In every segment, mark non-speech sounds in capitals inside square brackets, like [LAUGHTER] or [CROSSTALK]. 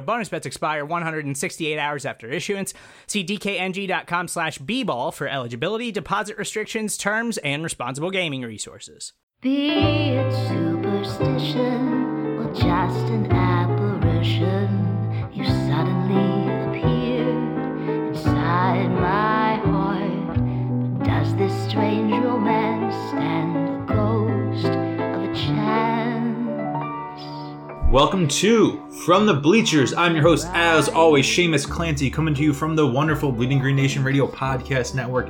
Bonus bets expire 168 hours after issuance. See dkng.com slash bball for eligibility, deposit restrictions, terms, and responsible gaming resources. Be it superstition or just an apparition, you suddenly appear inside my heart. Does this strange romance stand the ghost of a? Welcome to From the Bleachers. I'm your host, as always, Shamus Clancy, coming to you from the wonderful Bleeding Green Nation Radio Podcast Network.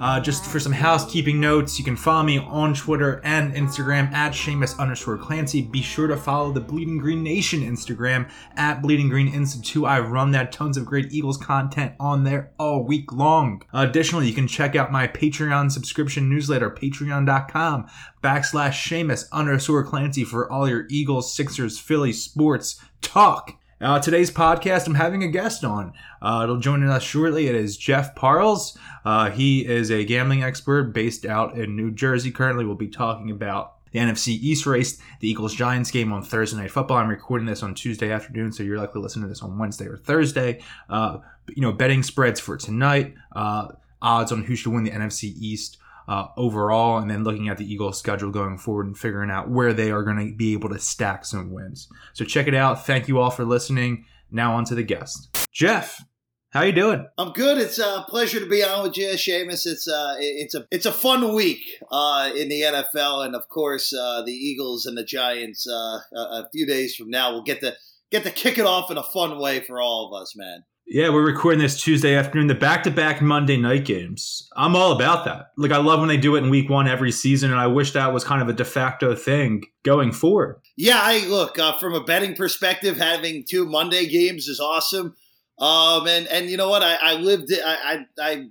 Uh, just for some housekeeping notes, you can follow me on Twitter and Instagram at Shamus underscore Clancy. Be sure to follow the Bleeding Green Nation Instagram at Bleeding Green Institute. I run that tons of great Eagles content on there all week long. Additionally, you can check out my Patreon subscription newsletter, patreon.com backslash Shamus underscore Clancy for all your Eagles, Sixers, Philly sports talk. Uh, today's podcast, I'm having a guest on. Uh, it'll join us shortly. It is Jeff Parles. Uh, he is a gambling expert based out in New Jersey. Currently, we'll be talking about the NFC East race, the Eagles Giants game on Thursday Night Football. I'm recording this on Tuesday afternoon, so you're likely listening to this on Wednesday or Thursday. Uh, you know, betting spreads for tonight, uh, odds on who should win the NFC East uh, overall, and then looking at the Eagles' schedule going forward and figuring out where they are going to be able to stack some wins. So check it out. Thank you all for listening. Now on to the guest, Jeff. How you doing? I'm good. It's a pleasure to be on with you, Shamus. It's uh, it's a it's a fun week uh, in the NFL, and of course, uh, the Eagles and the Giants. Uh, a, a few days from now, we'll get to get to kick it off in a fun way for all of us, man. Yeah, we're recording this Tuesday afternoon. The back-to-back Monday night games. I'm all about that. Like I love when they do it in Week One every season, and I wish that was kind of a de facto thing going forward. Yeah, I look uh, from a betting perspective. Having two Monday games is awesome. Um, and and you know what? I, I lived. I, I, I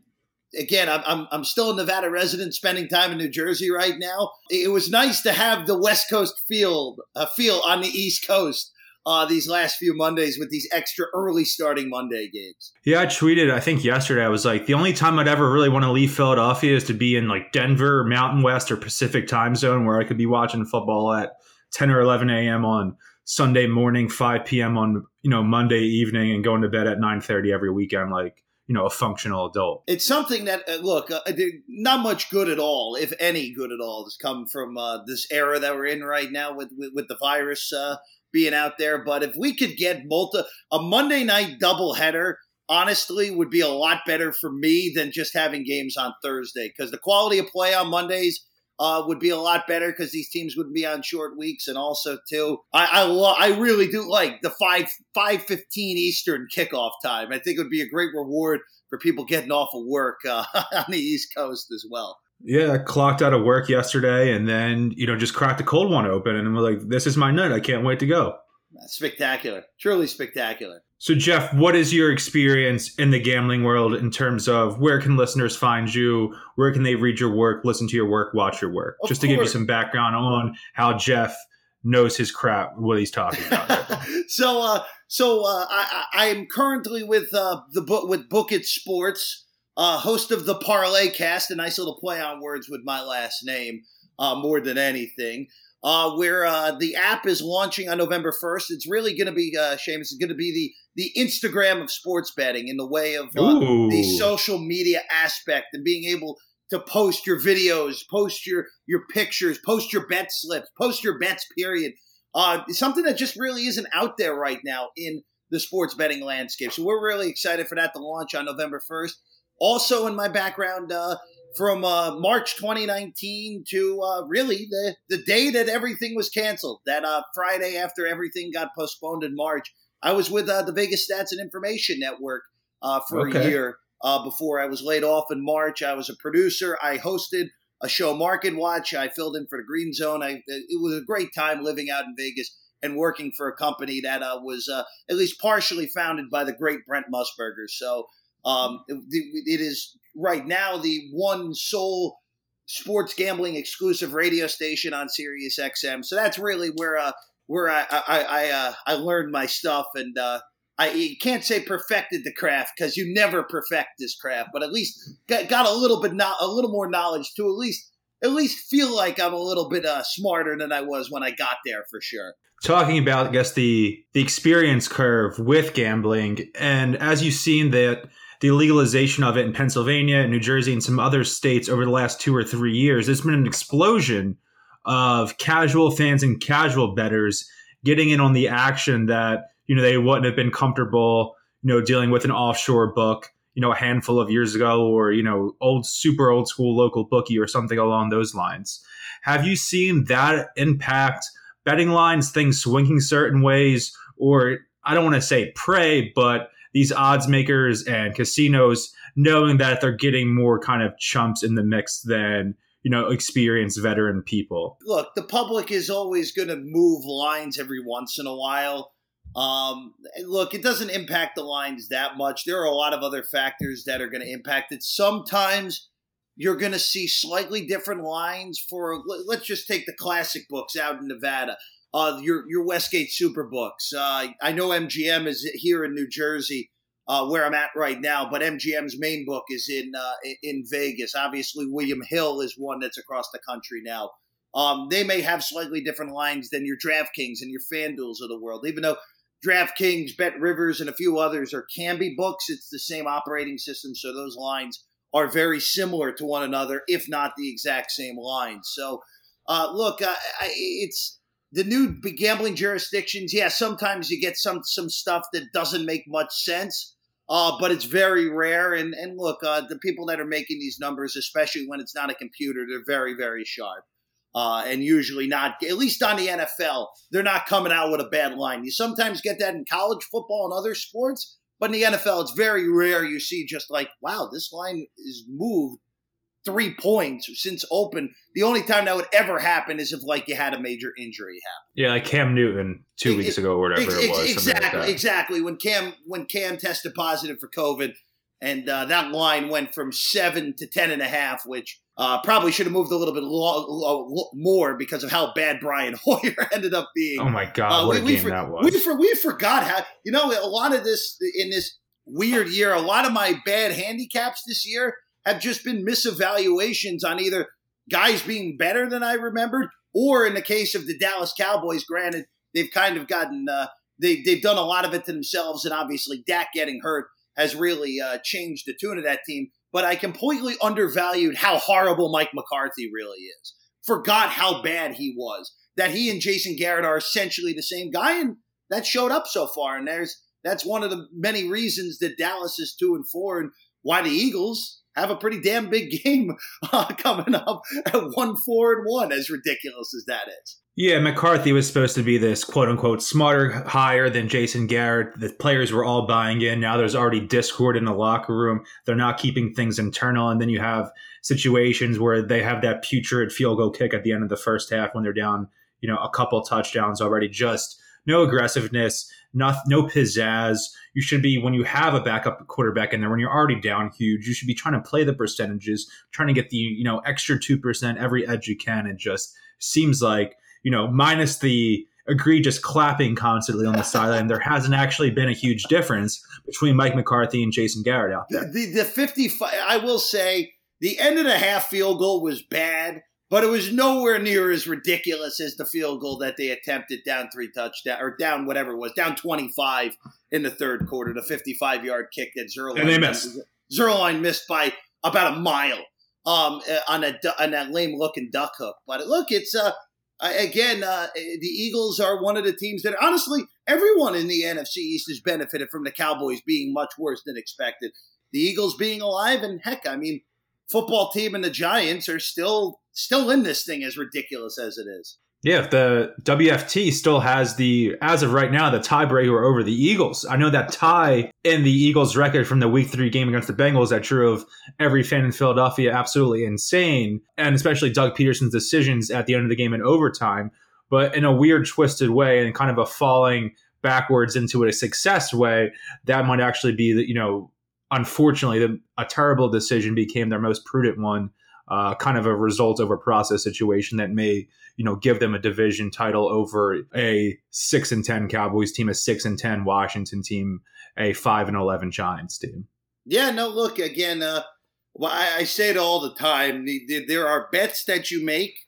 again, I'm, I'm I'm still a Nevada resident, spending time in New Jersey right now. It was nice to have the West Coast field uh, feel on the East Coast. Uh, these last few Mondays with these extra early starting Monday games. Yeah, I tweeted, I think yesterday, I was like, the only time I'd ever really want to leave Philadelphia is to be in like Denver, Mountain West, or Pacific time zone where I could be watching football at 10 or 11 a.m. on Sunday morning, 5 p.m. on, you know, Monday evening and going to bed at 9.30 every weekend. Like, you know, a functional adult. It's something that uh, look, uh, not much good at all, if any good at all, has come from uh, this era that we're in right now with with, with the virus uh, being out there. But if we could get multi a Monday night doubleheader, honestly, would be a lot better for me than just having games on Thursday because the quality of play on Mondays. Uh, would be a lot better because these teams wouldn't be on short weeks, and also too, I I, lo- I really do like the five five fifteen Eastern kickoff time. I think it would be a great reward for people getting off of work uh, [LAUGHS] on the East Coast as well. Yeah, clocked out of work yesterday and then, you know, just cracked a cold one open and we're like, this is my night. I can't wait to go. Spectacular. Truly spectacular. So, Jeff, what is your experience in the gambling world in terms of where can listeners find you? Where can they read your work, listen to your work, watch your work? Of Just to give you some background on how Jeff knows his crap, what he's talking about. [LAUGHS] so, uh, so uh, I, I am currently with uh, the book with Book It Sports, uh, host of the Parlay Cast, a nice little play on words with my last name, uh, more than anything. Uh, where uh, the app is launching on November first. It's really going to be, uh, Shamus, it's going to be the the Instagram of sports betting in the way of uh, the social media aspect and being able to post your videos, post your your pictures, post your bet slips, post your bets. Period. Uh, something that just really isn't out there right now in the sports betting landscape. So we're really excited for that to launch on November first. Also, in my background, uh, from uh, March 2019 to uh, really the, the day that everything was canceled, that uh, Friday after everything got postponed in March. I was with uh, the Vegas Stats and Information Network uh, for Okay. a year uh, before I was laid off in March. I was a producer. I hosted a show, Market Watch. I filled in for the Green Zone. I, it was a great time living out in Vegas and working for a company that uh, was uh, at least partially founded by the great Brent Musburger. So um, it, it is right now the one sole sports gambling exclusive radio station on Sirius XM. So that's really where uh, where I I I, uh, I learned my stuff, and uh, I you can't say perfected the craft because you never perfect this craft, but at least got, got a little bit no, a little more knowledge to at least at least feel like I'm a little bit uh, smarter than I was when I got there for sure. talking about I guess the the experience curve with gambling and as you've seen that the legalization of it in Pennsylvania, New Jersey, and some other states over the last two or three years, there's been an explosion of casual fans and casual bettors getting in on the action that you know they wouldn't have been comfortable you know dealing with an offshore book you know a handful of years ago or you know old super old school local bookie or something along those lines. Have you seen that impact betting lines things swinging certain ways or i don't want to say prey but these odds makers and casinos knowing that they're getting more kind of chumps in the mix than you know experienced veteran people look, the public is always going to move lines every once in a while. Um, look, it doesn't impact the lines that much. There are a lot of other factors that are going to impact it. Sometimes you're going to see slightly different lines for. let- Let's just take the classic books out in Nevada. Uh, your your Westgate Superbooks. Uh, I know MGM is here in New Jersey, uh, where I'm at right now, but MGM's main book is in uh, in Vegas. Obviously, William Hill is one that's across the country now. Um, they may have slightly different lines than your DraftKings and your FanDuels of the world. Even though DraftKings, Bet Rivers, and a few others are Kambi books, it's the same operating system, so those lines are very similar to one another, if not the exact same lines. So, uh, look, I, I, it's the new gambling jurisdictions. Yeah, sometimes you get some some stuff that doesn't make much sense. Uh, but it's very rare. And, and look, uh, the people that are making these numbers, especially when it's not a computer, they're very, very sharp. Uh, and usually not, at least on the NFL, they're not coming out with a bad line. You sometimes get that in college football and other sports, but in the NFL, it's very rare you see just like, wow, this line is moved three points since open. The only time that would ever happen is if like you had a major injury happen. yeah like cam newton two Ex- weeks ago or whatever Ex- it was ex- something like exactly, exactly. When Cam when Cam tested positive for COVID, and uh, that line went from seven to ten and a half, which uh, probably should have moved a little bit lo- lo- more because of how bad Brian [LAUGHS] Hoyer ended up being. oh my god Uh, what we, a we game for- that was we, for, we forgot how you know a lot of this in this weird year. A lot of my bad handicaps this year have just been misevaluations on either guys being better than I remembered, or in the case of the Dallas Cowboys. Granted, they've kind of gotten uh, they they've done a lot of it to themselves, and obviously Dak getting hurt has really uh, changed the tune of that team. But I completely undervalued how horrible Mike McCarthy really is. Forgot how bad he was. That he and Jason Garrett are essentially the same guy, and that showed up so far. And there's that's one of the many reasons that Dallas is two and four, and why the Eagles have a pretty damn big [LAUGHS] game uh, coming up at one four and one. As ridiculous as that is. Yeah, McCarthy was supposed to be this quote unquote smarter hire than Jason Garrett. The players were all buying in. Now there's already discord in the locker room. They're not keeping things internal. And then you have situations where they have that putrid field goal kick at the end of the first half when they're down, you know, a couple touchdowns already. Just no aggressiveness, not, no pizzazz. You should be, when you have a backup quarterback in there, when you're already down huge, you should be trying to play the percentages, trying to get the, you know, extra 2% every edge you can. It just seems like you know, minus the egregious clapping constantly on the sideline, there hasn't actually been a huge difference between Mike McCarthy and Jason Garrett out there. The, the, the 55, I will say, the end of the half field goal was bad, but it was nowhere near as ridiculous as the field goal that they attempted down three touchdown or down whatever it was, down 25 in the third quarter, the 55 yard kick that Zuerlein And they missed. Zuerlein missed by about a mile um, on a on that lame looking duck hook. But look, it's uh, again uh, the Eagles are one of the teams that honestly everyone in the NFC East has benefited from the Cowboys being much worse than expected. The Eagles being alive, and heck, I mean, football team and the Giants are still still in this thing, as ridiculous as it is. Yeah, the WFT still has the, as of right now, the tiebreaker over the Eagles. I know that tie in the Eagles' record from the Week Three game against the Bengals that drove every fan in Philadelphia absolutely insane, and especially Doug Pederson's decisions at the end of the game in overtime. But in a weird, twisted way, and kind of a falling backwards into a success way, that might actually be the, you know, unfortunately, the, a terrible decision became their most prudent one. Uh, kind of a result over process situation that may you know give them a division title over a six and ten Cowboys team, a six and ten Washington team, a five and eleven Giants team. Yeah, no, look again. Uh, well, I, I say it all the time. The, the, there are bets that you make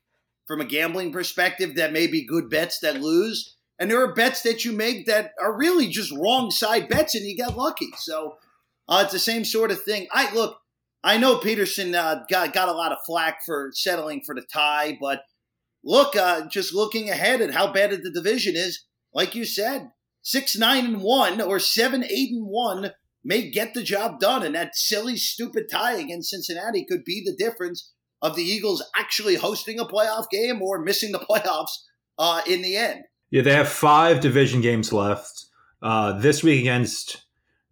from a gambling perspective that may be good bets that lose, and there are bets that you make that are really just wrong side bets, and you get lucky. So uh, it's the same sort of thing. I look. I know Pederson uh, got got a lot of flack for settling for the tie, but look, uh, just looking ahead at how bad the division is, like you said, six nine and one or seven eight and one may get the job done, and that silly stupid tie against Cincinnati could be the difference of the Eagles actually hosting a playoff game or missing the [LAUGHS] playoffs uh, in the end. Yeah, they have five division games left uh, this week against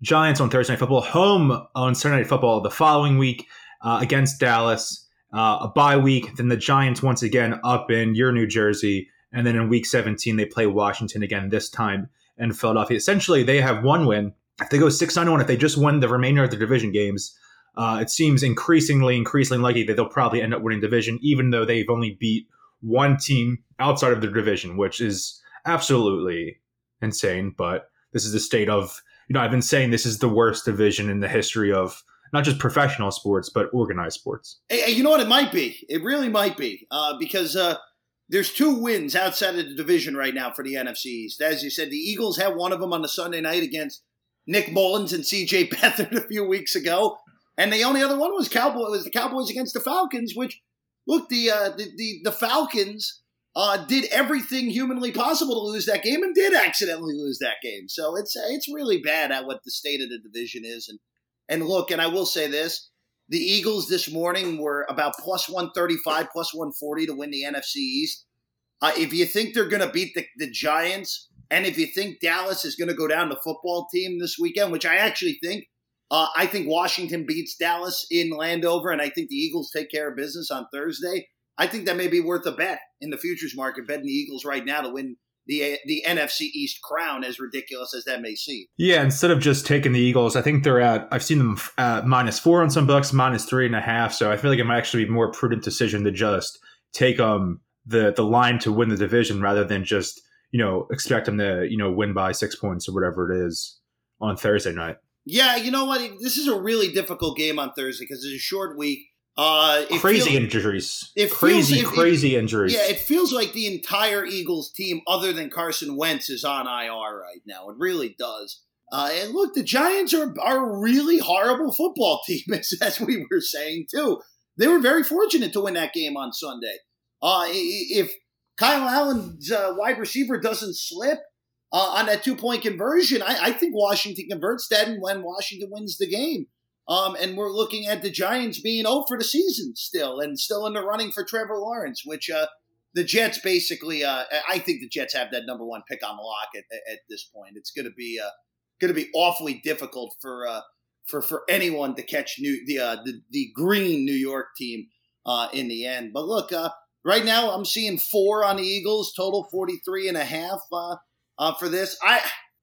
Giants on Thursday Night Football, home on Sunday Night Football the following week uh, against Dallas uh, a bye week. Then the Giants once again up in your New Jersey, and then in Week 17 they play Washington again. This time in Philadelphia. Essentially, they have one win. If they go six one, if they just win the remainder of the division games, uh, it seems increasingly, increasingly likely that they'll probably end up winning division, even though they've only beat one team outside of their division, which is absolutely insane. But this is the state of you know I've been saying this is the worst division in the history of not just professional sports, but organized sports. Hey, you know what? It might be. It really might be uh, because uh, there's two wins outside of the division right now for the NFC East. As you said, the Eagles had one of them on the Sunday night against Nick Mullens and C.J. [LAUGHS] Beathard a few weeks ago, and the only other one was Cowboy was the Cowboys against the Falcons. Which look, the uh, the, the, the Falcons. Uh, did everything humanly possible to lose that game and did accidentally lose that game. So it's it's really bad at what the state of the division is, and and look, and I will say this the Eagles this morning were about plus 135, plus 140 to win the NFC East. Uh, if you think they're going to beat the, the Giants, and if you think Dallas is going to go down the football team this weekend, which I actually think, uh, I think Washington beats Dallas in Landover, and I think the Eagles take care of business on Thursday. I think that may be worth a bet in the futures market, betting the Eagles right now to win the the NFC East crown, as ridiculous as that may seem. Yeah, instead of just taking the Eagles, I think they're at. I've seen them at minus four on some books, minus three and a half. So I feel like it might actually be a more prudent decision to just take um the the line to win the division rather than just you know expect them to you know win by six points or whatever it is on Thursday night. Yeah, you know what? This is a really difficult game on Thursday because it's a short week. Uh, crazy feels, injuries. It crazy, feels, crazy it, injuries. Yeah, it feels like the entire Eagles team, other than Carson Wentz, is on IR right now. It really does. Uh, and look, the Giants are, are a really horrible football [LAUGHS] team, as, as we were saying, too. They were very fortunate to win that game on Sunday. Uh, if Kyle Allen's uh, wide receiver doesn't slip uh, on that two point conversion, I, I think Washington converts that and when Washington wins the game. Um, and we're looking at the Giants being 0 for the season still, and still in the running for Trevor Lawrence, which uh, the Jets basically. Uh, I think the Jets have that number one pick on the lock at, at this point. It's going to be uh, going to be awfully difficult for uh, for for anyone to catch new the uh, the, the green New York team uh, in the end. But look, right now I'm seeing four on the Eagles, total 43 and a half for this. I,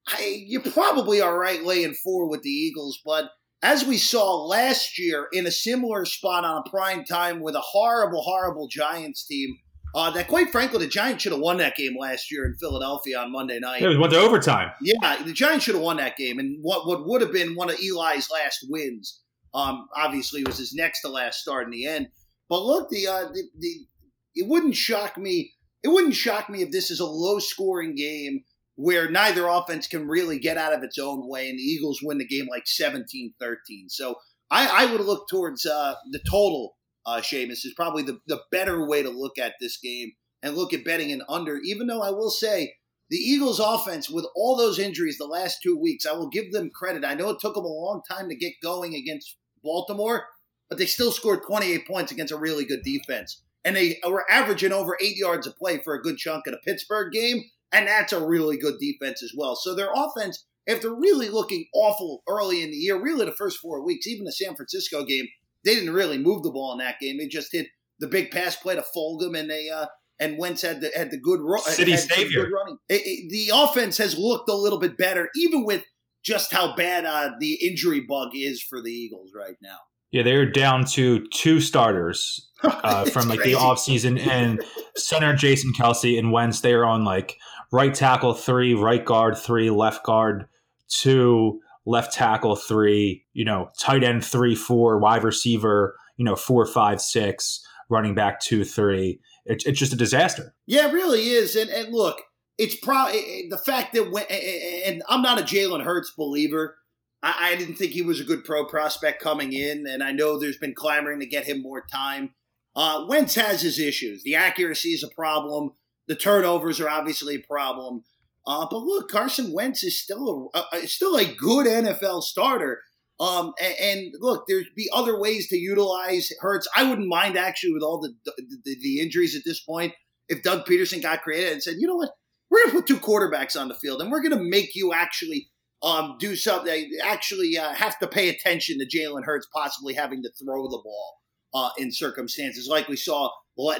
I you probably are right laying four with the Eagles, but as we saw last year in a similar spot on a prime time with a horrible, horrible Giants team. Uh, that quite frankly, the Giants should have won that game last year in Philadelphia on Monday night. Yeah, it went to overtime. Yeah, the Giants should have won that game, and what what would have been one of Eli's last wins. Um, obviously, was his next to last start in the end. But look, the, uh, the the it wouldn't shock me. It wouldn't shock me if this is a low scoring game where neither offense can really get out of its own way, and the Eagles win the game like 17 13. So I, I would look towards uh, the total, uh, Shamus, is probably the, the better way to look at this game and look at betting an under, even though I will say the Eagles' offense, with all those injuries the last two weeks, I will give them credit. I know it took them a long time to get going against Baltimore, but they still scored 28 points against a really good defense. And they were averaging over eight yards a play for a good chunk of the Pittsburgh game. And that's a really good defense as well. So their offense, after really looking awful early in the year, really the first four weeks, even the San Francisco game, they didn't really move the ball in that game. They just hit the big pass play to Fulgham, and they uh, and Wentz had the had the good run. City savior. Running. It, it, the offense has looked a little bit better, even with just how bad uh, the injury bug is for the Eagles right now. Yeah, they're down to two starters [LAUGHS] uh, from like crazy. the offseason and center Jason Kelce and Wentz. They are on like right tackle three, right guard three, left guard two, left tackle three, you know, tight end three, four, wide receiver, you know, four, five, six, running back two, three. It, it's just a disaster. Yeah, it really is. And and look, it's probably the fact that when and I'm not a Jalen Hurts believer. I, I didn't think he was a good pro prospect coming in, and I know there's been clamoring to get him more time. Uh, Wentz has his issues. The accuracy is a problem. The turnovers are obviously a problem. Uh, but look, Carson Wentz is still a, a still a good NFL starter. Um, and, and, look, there'd be other ways to utilize Hurts. I wouldn't mind actually with all the, the the injuries at this point if Doug Pederson got creative and said, you know what, we're gonna put two quarterbacks on the field and we're gonna make you actually um, do something. Actually, uh, have to pay attention to Jalen Hurts possibly having to throw the ball uh, in circumstances like we saw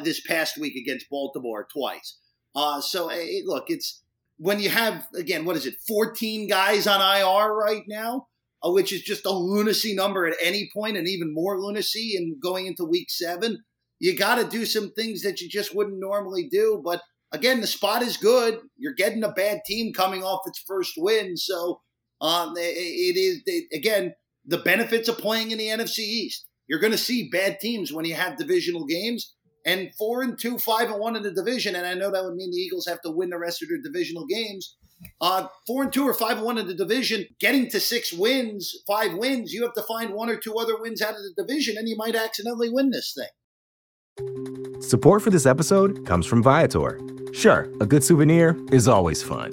this past week against Baltimore twice. Uh, so hey, look, it's when you have again, what is it, 14 guys on IR right now, uh, which is just a lunacy number at any point, and even more lunacy in going into week seven. You got to do some things that you just wouldn't normally do. But again, the spot is good. You're getting a bad team coming off its first win, so um, it is it, again the benefits of playing in the NFC East. You're going to see bad teams when you have divisional games and four and two, five and one in the division, and I know that would mean the Eagles have to win the rest of their divisional games. Uh, four and two or five and one in the division, getting to six wins, five wins, you have to find one or two other wins out of the division, and you might accidentally win this thing. Support for this episode comes from Viator. Sure, a good souvenir is always fun,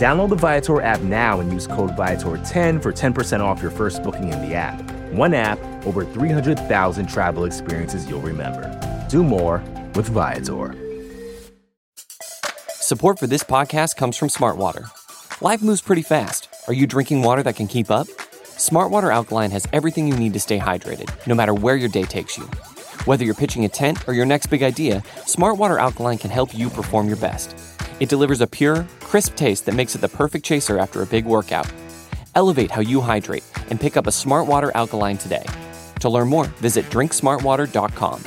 Download the Viator app now and use code Viator10 for 10% off your first booking in the app. One app, over 300,000 travel experiences you'll remember. Do more with Viator. Support for this podcast comes from Smartwater. Life moves pretty fast. Are you drinking water that can keep up? Smartwater Alkaline has everything you need to stay hydrated, no matter where your day takes you. Whether you're pitching a tent or your next big idea, Smartwater Alkaline can help you perform your best. It delivers a pure, crisp taste that makes it the perfect chaser after a big workout. Elevate how you hydrate and pick up a Smart Water Alkaline today. To learn more, visit drinksmartwater.com.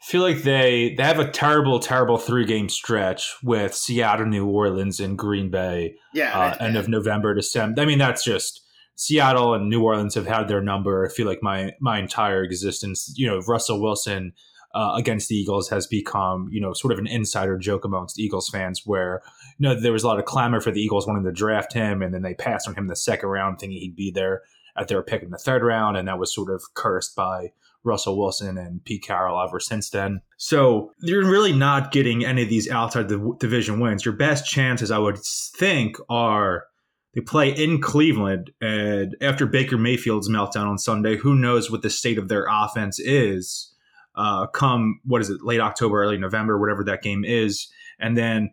I feel like they they have a terrible, terrible three game stretch with Seattle, New Orleans, and Green Bay. Yeah, uh, end of November, December. I mean, that's just Seattle and New Orleans have had their number. I feel like my my entire existence. You know, Russell Wilson uh, against the Eagles has become you know sort of an insider joke amongst Eagles fans, where you know there was a lot of clamor for the Eagles wanting to draft him, and then they passed on him the second round, thinking he'd be there at their pick in the third round, and that was sort of cursed by Russell Wilson and Pete Carroll ever since then. So you're really not getting any of these outside the division wins. Your best chances, I would think, are they play in Cleveland, and after Baker Mayfield's meltdown on Sunday, who knows what the state of their offense is? Uh, come what is it, late October, early November, whatever that game is, and then.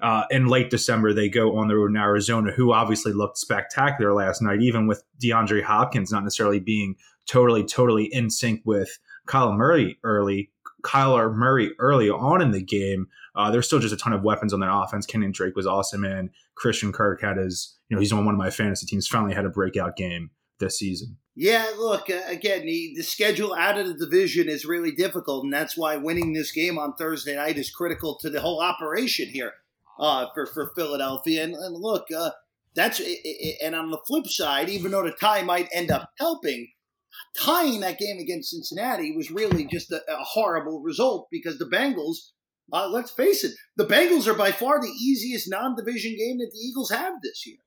Uh, in late December, they go on the road in Arizona, who obviously looked spectacular last night, even with DeAndre Hopkins not necessarily being totally, totally in sync with Kyle Murray early, Kyler Murray early on in the game. Uh, there's still just a ton of weapons on that offense. Kenyan Drake was awesome, and Christian Kirk had his, you know, he's on one of my fantasy teams. Finally had a breakout game this season. Yeah, look, uh, again, the, the schedule out of the division is really difficult, and that's why winning this game on Thursday night is critical to the whole operation here uh, for, for Philadelphia. And, and look, uh, that's and on the flip side, even though the tie might end up helping, tying that game against Cincinnati was really just a, a horrible result because the Bengals, uh, let's face it, the Bengals are by far the easiest non-division game that the Eagles have this year.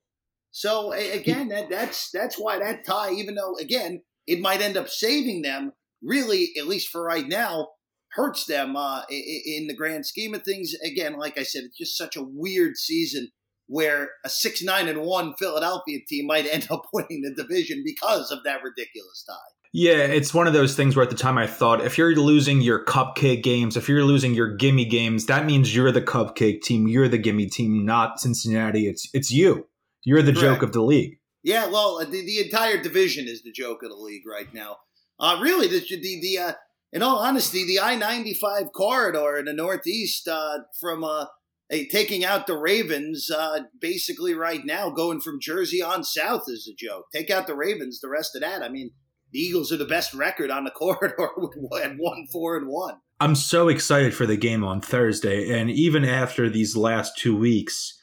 So again, that, that's that's why that tie, even though again it might end up saving them, really at least for right now, hurts them uh, in the grand scheme of things. Again, like I said, it's just such a weird season where a six nine and one Philadelphia team might end up [LAUGHS] winning the division because of that ridiculous tie. Yeah, it's one of those things where at the time I thought if you're losing your cupcake games, if you're losing your gimme games, that means you're the cupcake team, you're the gimme team, not Cincinnati. It's it's you. You're the Correct. joke of the league. Yeah, well, uh, the, the entire division is the joke of the league right now. Uh, really, the the, the uh, in all honesty, the I ninety five corridor in the Northeast uh, from uh, a, taking out the Ravens, uh, basically right now going from Jersey on south is a joke. Take out the Ravens, the rest of that. I mean, the Eagles are the best record on the [LAUGHS] corridor [LAUGHS] at one four and one. I'm so excited for the game on Thursday, and even after these last two weeks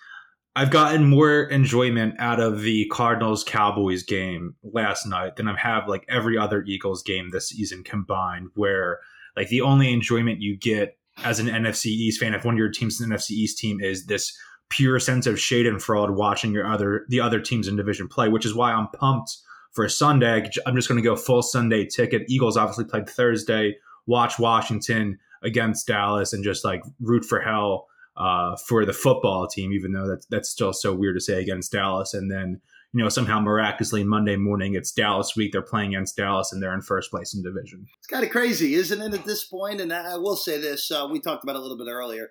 I've gotten more enjoyment out of the Cardinals Cowboys game last night than I have like every other Eagles game this season combined, where like the only enjoyment you get as an NFC East fan, if one of your teams is an NFC East team, is this pure sense of shade and fraud watching your other the other teams in division play, which is why I'm pumped for Sunday. I'm just going to go full Sunday ticket. Eagles obviously played Thursday. Watch Washington against Dallas and just like root for hell uh, for the football team, even though that's that's still so weird to say against Dallas. And then you know somehow miraculously Monday morning it's Dallas week. They're playing against Dallas and they're in first place in division. It's kind of crazy, isn't it? At this point, and I will say this: uh, we talked about a little bit earlier.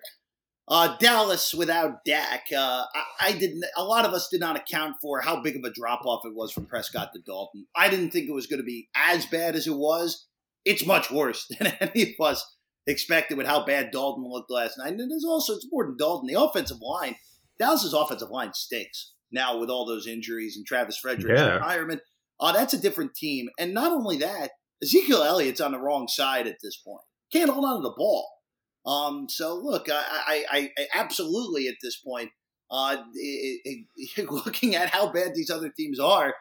Uh, Dallas without Dak, uh, I, I, didn't. A lot of us did not account for how big of a drop off it was from Prescott to Dalton. I didn't think it was going to be as bad as it was. It's much worse [LAUGHS] than any of us expected with how bad Dalton looked last night. And there's also it's more than Dalton. The offensive line, Dallas's offensive line stinks now with all those injuries and Travis Frederick's yeah. retirement. Uh, that's a different team. And not only that, Ezekiel Elliott's on the wrong side at this point. Can't hold on to the ball. Um, so look, I, I, I, absolutely at this point, uh, it, it, [LAUGHS] looking at how bad these other teams are,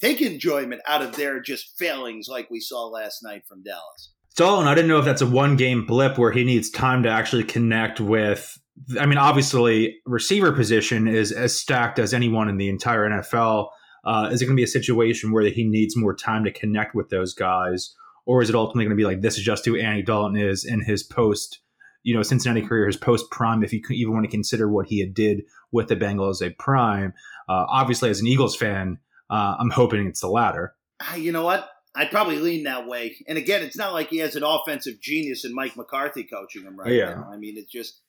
take enjoyment out of their just failings like we saw last night from Dallas. Dalton, I didn't know if that's a one game blip where he needs time to actually connect with. I mean, obviously, receiver position is as stacked as anyone in the entire NFL. Uh, is it going to be a situation where he needs more time to connect with those guys, or is it ultimately going to be like this is just who Andy Dalton is in his post, you know, Cincinnati career, his post prime, if you even want to consider what he had did with the Bengals a prime? Uh, obviously, as an Eagles fan, uh, I'm hoping it's the latter. You know what? I'd probably lean that way. And again, it's not like he has an offensive genius in Mike McCarthy coaching him right yeah. now. I mean, it's just,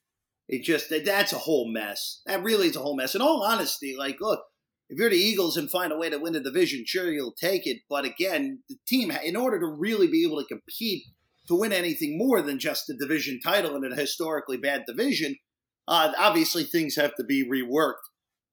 it just that's a whole mess. That really is a whole mess. In all honesty, like, look, if you're the Eagles and find a way to win the division, sure you'll take it. But again, the team, in order to really be able to compete to win anything more than just the division title in a historically bad division, uh, obviously things have to be reworked.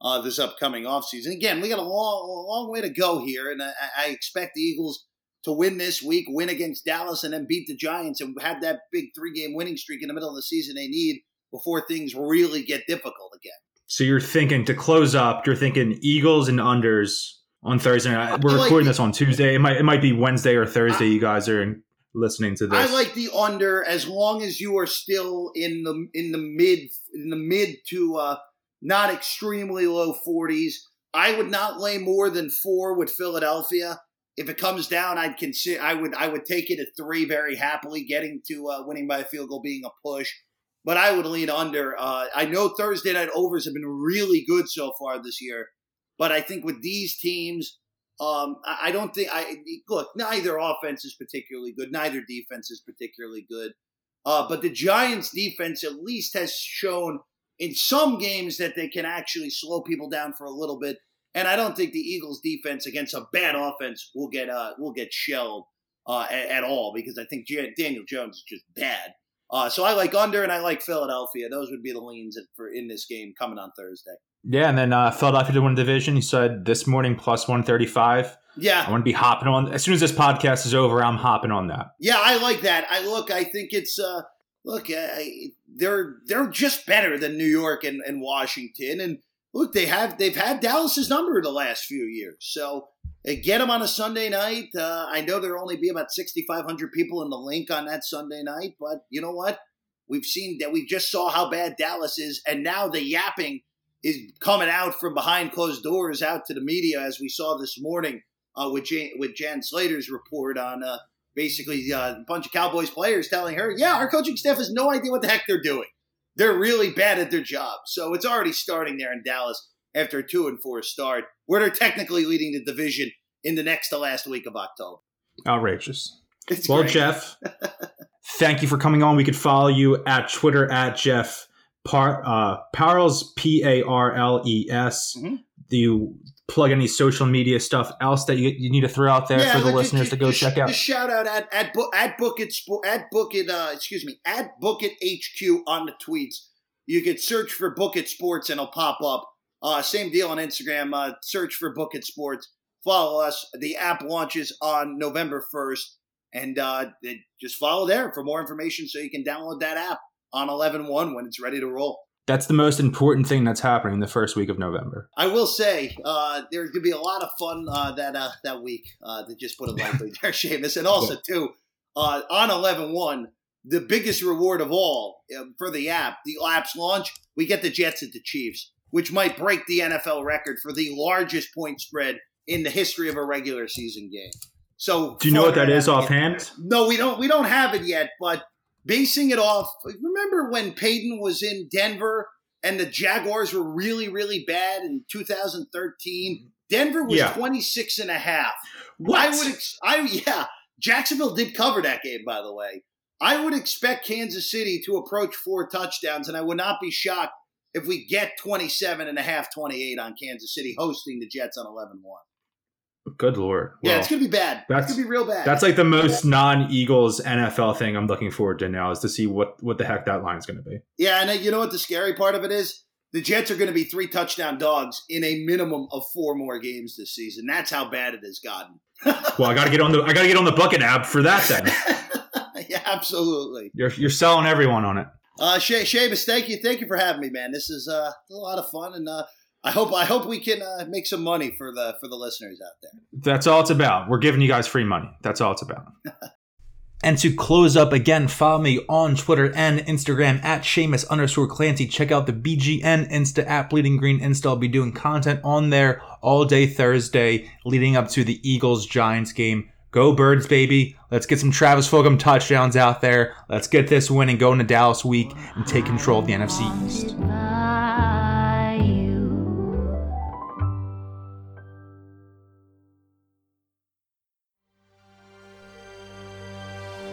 Uh, this upcoming offseason. Again, we got a long, long way to go here, and I, I expect the Eagles to win this week, win against Dallas, and then beat the Giants and have that big three game winning streak in the middle of the season they need before things really get difficult again. So you're thinking to close up, you're thinking Eagles and unders on Thursday. We're like recording the, this on Tuesday. It might it might be Wednesday or Thursday. I, you guys are listening to this. I like the under as long as you are still in the in the mid in the mid to uh, not extremely low 40s. I would not lay more than four with Philadelphia if it comes down, I'd consider I would I would take it at three very happily, getting to uh, winning by a field goal being a push. But I would lean under. Uh, I know Thursday night overs have been really good so far this year, but I think with these teams, um, I, I don't think I look. Neither offense is particularly good. Neither defense is particularly good. Uh, but the Giants' defense at least has shown in some games that they can actually slow people down for a little bit and I don't think the Eagles defense against a bad offense will get uh will get shelled uh, at, at, all because I think Daniel Jones is just bad. Uh, so I like under and I like Philadelphia. Those would be the leans for in this game coming on Thursday. Yeah, and then uh, Philadelphia to win the division. You said this morning plus one thirty five. Yeah, I want to be hopping on as soon as this podcast is over. I'm hopping on that. Yeah, I like that. I look. I think it's uh, look. I, they're they're just better than New York and, and Washington. And look, they have they've had Dallas's number the last few years. So get them on a Sunday night. Uh, I know there'll only be about 6,500 people in the Linc on that Sunday night, but you know what? We've seen that we just saw how bad Dallas is, and now the yapping is coming out from behind closed doors out to the media, as we saw this morning uh, with Jane, with Jane Slater's report on uh, basically uh, a bunch of Cowboys players telling her, "Yeah, our coaching staff has no idea what the heck they're doing. They're really bad at their job." So it's already starting there in Dallas after a two and four start, where they're technically leading the division in the next to last week of October. Outrageous. It's well, great. Jeff, [LAUGHS] thank you for coming on. We could follow you at Twitter at Jeff Par, uh, Parles P A R L E S. Mm-hmm. You plug any social media stuff else that you, you need to throw out there yeah, for the listeners just, to go just, check out? Just shout out at at, at book it at book it uh, excuse me at book it HQ on the tweets. You can search for Book It Sports and it'll pop up. Uh, same deal on Instagram. Uh, search for Book It Sports. Follow us. The app launches on November first, and uh, just follow there for more information so you can download that app on 11-1 when it's ready to roll. That's the most important thing that's happening the first week of November. I will say uh, there's going to be a lot of fun uh, that uh, that week uh, to just put it lightly [LAUGHS] there, Shamus. And also, too, uh, on 11-1, the biggest reward of all uh, for the app, the app's launch, we get the Jets at the Chiefs, which might break the NFL record for the largest point spread in the history of a regular season game. So, do you know what that is offhand? No, we don't. We don't have it yet, but basing it off. Remember when Peyton was in Denver and the Jaguars were really, really bad in 2013? Denver was yeah. 26 and a half. What? I would, ex- I, yeah, Jacksonville did cover that game, by the way. I would expect Kansas City to approach four touchdowns, and I would not be shocked if we get 27 and a half, 28 on Kansas City hosting the Jets on 11 1. Good lord! Well, yeah, it's gonna be bad. That's it's gonna be real bad. That's like the most non-Eagles NFL thing I'm looking forward to now is to see what what the heck that line's gonna be. Yeah, and you know what the scary part of it is? The Jets are going to be three touchdown dogs in a minimum of four more games this season. That's how bad it has gotten. [LAUGHS] well, I got to get on the I got to get on the bucket app for that then. [LAUGHS] yeah, absolutely. You're you're selling everyone on it. Uh, She- Shamus, thank you, thank you for having me, man. This is uh, a lot of fun, and uh, I hope I hope we can uh, make some money for the for the listeners out there. That's all it's about. We're giving you guys free money. That's all it's about. [LAUGHS] and to close up again, follow me on Twitter and Instagram at Shamus underscore Clancy. Check out the BGN Insta at Bleeding Green Insta. I'll be doing content on there all day Thursday leading up to the Eagles Giants game. Go Birds, baby. Let's get some Travis Fulgham touchdowns out there. Let's get this win and go into Dallas week and take control of the NFC East.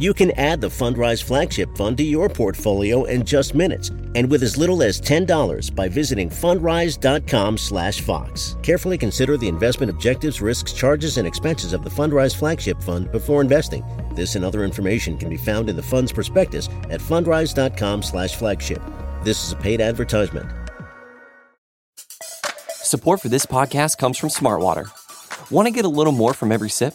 You can add the Fundrise Flagship Fund to your portfolio in just minutes and with as little as $10 by visiting fundrise.com/fox. Carefully consider the investment objectives, risks, charges and expenses of the Fundrise Flagship Fund before investing. This and other information can be found in the fund's prospectus at fundrise.com/flagship. This is a paid advertisement. Support for this podcast comes from Smartwater. Want to get a little more from every sip?